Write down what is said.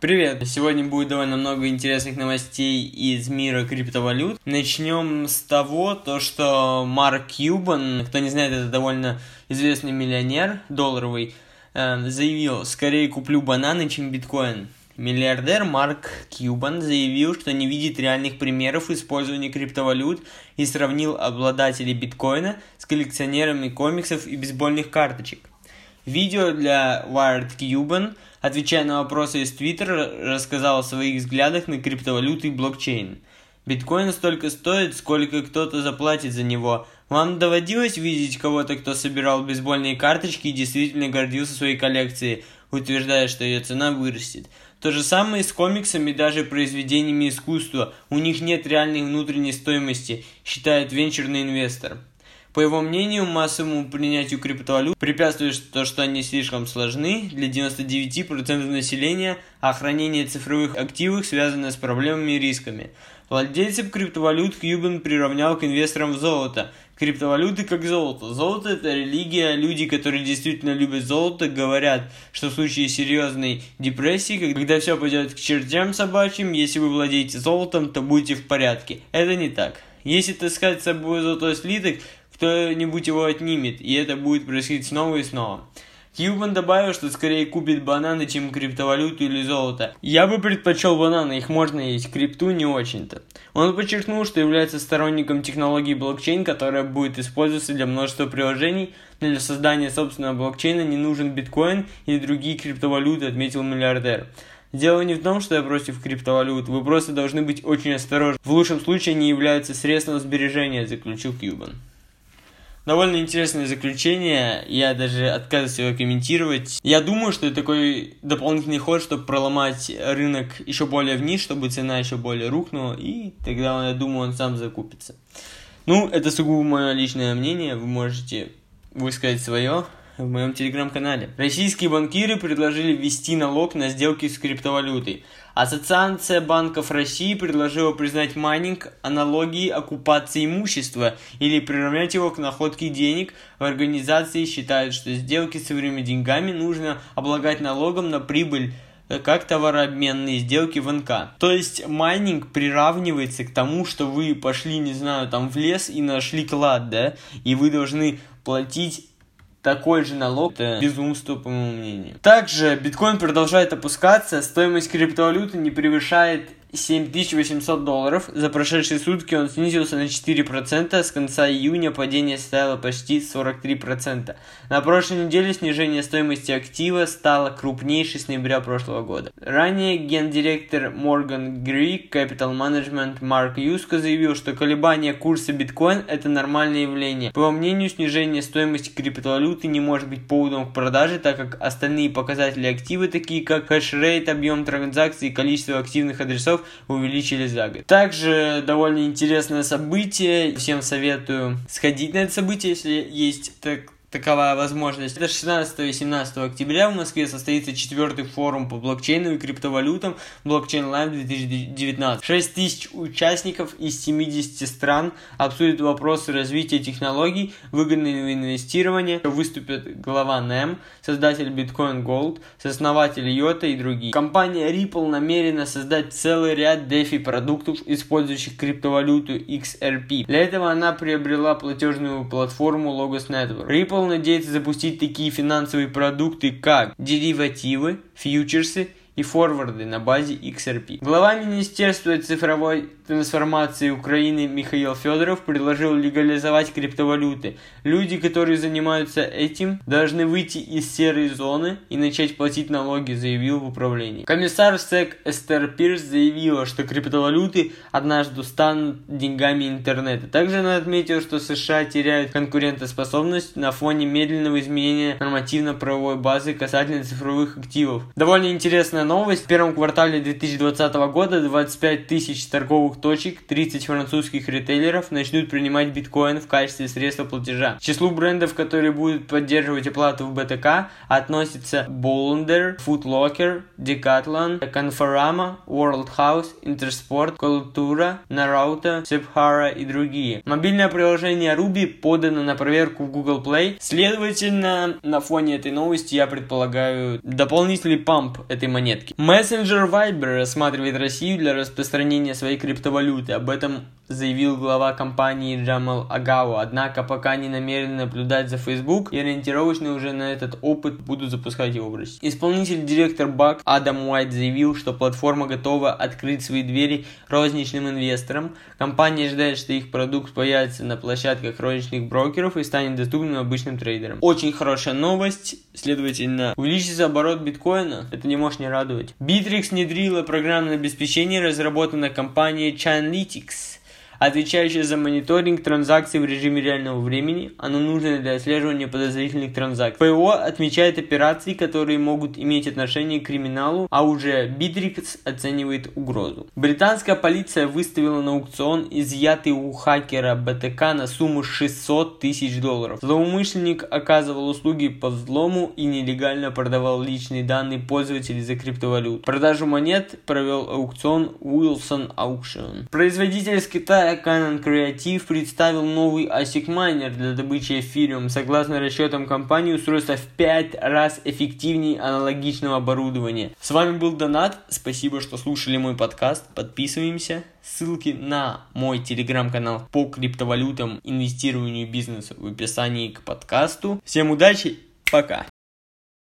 Привет! Сегодня будет довольно много интересных новостей из мира криптовалют. Начнем с того, то, что Марк Кьюбан, кто не знает, это довольно известный миллионер долларовый, э, заявил, скорее куплю бананы, чем биткоин. Миллиардер Марк Кьюбан заявил, что не видит реальных примеров использования криптовалют и сравнил обладателей биткоина с коллекционерами комиксов и бейсбольных карточек. Видео для Wired Cuban, отвечая на вопросы из Твиттера, рассказал о своих взглядах на криптовалюты и блокчейн. Биткоин столько стоит, сколько кто-то заплатит за него. Вам доводилось видеть кого-то, кто собирал бейсбольные карточки и действительно гордился своей коллекцией, утверждая, что ее цена вырастет? То же самое с комиксами и даже произведениями искусства. У них нет реальной внутренней стоимости, считает венчурный инвестор. По его мнению, массовому принятию криптовалют препятствует то, что они слишком сложны для 99% населения, а хранение цифровых активов связано с проблемами и рисками. Владельцев криптовалют Кьюбан приравнял к инвесторам в золото. Криптовалюты как золото. Золото это религия. Люди, которые действительно любят золото, говорят, что в случае серьезной депрессии, когда все пойдет к чертям собачьим, если вы владеете золотом, то будете в порядке. Это не так. Если таскать с собой золотой слиток, кто-нибудь его отнимет, и это будет происходить снова и снова. Кьюбан добавил, что скорее купит бананы, чем криптовалюту или золото. Я бы предпочел бананы, их можно есть, крипту не очень-то. Он подчеркнул, что является сторонником технологии блокчейн, которая будет использоваться для множества приложений, но для создания собственного блокчейна не нужен биткоин или другие криптовалюты, отметил миллиардер. Дело не в том, что я против криптовалют, вы просто должны быть очень осторожны. В лучшем случае они являются средством сбережения, заключил Кьюбан довольно интересное заключение, я даже отказываюсь его комментировать. Я думаю, что это такой дополнительный ход, чтобы проломать рынок еще более вниз, чтобы цена еще более рухнула, и тогда, я думаю, он сам закупится. Ну, это сугубо мое личное мнение, вы можете высказать свое в моем телеграм-канале. Российские банкиры предложили ввести налог на сделки с криптовалютой. Ассоциация банков России предложила признать майнинг аналогией оккупации имущества или приравнять его к находке денег. В организации считают, что сделки с своими деньгами нужно облагать налогом на прибыль э, как товарообменные сделки в НК. То есть майнинг приравнивается к тому, что вы пошли, не знаю, там в лес и нашли клад, да, и вы должны платить такой же налог. Это безумство, по моему мнению. Также биткоин продолжает опускаться, стоимость криптовалюты не превышает 7800 долларов. За прошедшие сутки он снизился на 4%, с конца июня падение составило почти 43%. На прошлой неделе снижение стоимости актива стало крупнейшей с ноября прошлого года. Ранее гендиректор Morgan Greek Capital Management Марк Юско заявил, что колебания курса биткоин это нормальное явление. По его мнению, снижение стоимости криптовалюты не может быть поводом к продаже, так как остальные показатели актива, такие как хешрейт, объем транзакций и количество активных адресов, долларов увеличили за год. Также довольно интересное событие. Всем советую сходить на это событие, если есть так таковая возможность. Это 16 и 17 октября в Москве состоится четвертый форум по блокчейну и криптовалютам Blockchain Live 2019. 6 тысяч участников из 70 стран обсудят вопросы развития технологий, выгодного инвестирования. Выступят глава NEM, создатель Bitcoin Gold, сооснователь Йота и другие. Компания Ripple намерена создать целый ряд DeFi продуктов, использующих криптовалюту XRP. Для этого она приобрела платежную платформу Logos Network. Ripple Apple надеется запустить такие финансовые продукты, как деривативы, фьючерсы и форварды на базе XRP. Глава Министерства цифровой трансформации Украины Михаил Федоров предложил легализовать криптовалюты. Люди, которые занимаются этим, должны выйти из серой зоны и начать платить налоги, заявил в управлении. Комиссар СЭК Эстер Пирс заявила, что криптовалюты однажды станут деньгами интернета. Также она отметила, что США теряют конкурентоспособность на фоне медленного изменения нормативно-правовой базы касательно цифровых активов. Довольно интересная новость. В первом квартале 2020 года 25 тысяч торговых точек, 30 французских ритейлеров начнут принимать биткоин в качестве средства платежа. К числу брендов, которые будут поддерживать оплату в БТК, относятся Bolunder, Foot Locker, Decathlon, Conforama, World House, Intersport, Cultura, Naruto, Separa и другие. Мобильное приложение Ruby подано на проверку в Google Play. Следовательно, на фоне этой новости я предполагаю дополнительный памп этой монеты. Монетки. Мессенджер Viber рассматривает Россию для распространения своей криптовалюты. Об этом заявил глава компании Джамал Агау. Однако пока не намерены наблюдать за Facebook и ориентировочно уже на этот опыт будут запускать его в России. Исполнитель директор БАК Адам Уайт заявил, что платформа готова открыть свои двери розничным инвесторам. Компания ожидает, что их продукт появится на площадках розничных брокеров и станет доступным обычным трейдерам. Очень хорошая новость, следовательно, увеличится оборот биткоина, это не может не радовать. Bittrex внедрила программное обеспечение, разработанное компанией Chainalytics отвечающее за мониторинг транзакций в режиме реального времени. Оно нужно для отслеживания подозрительных транзакций. ПО отмечает операции, которые могут иметь отношение к криминалу, а уже Bittrex оценивает угрозу. Британская полиция выставила на аукцион изъятый у хакера БТК на сумму 600 тысяч долларов. Злоумышленник оказывал услуги по взлому и нелегально продавал личные данные пользователей за криптовалют. Продажу монет провел аукцион Wilson Auction. Производитель из Китая Canon Creative представил новый ASIC майнер для добычи эфириум. Согласно расчетам компании, устройство в 5 раз эффективнее аналогичного оборудования. С вами был Донат. Спасибо, что слушали мой подкаст. Подписываемся. Ссылки на мой телеграм-канал по криптовалютам, инвестированию и бизнесу в описании к подкасту. Всем удачи, пока!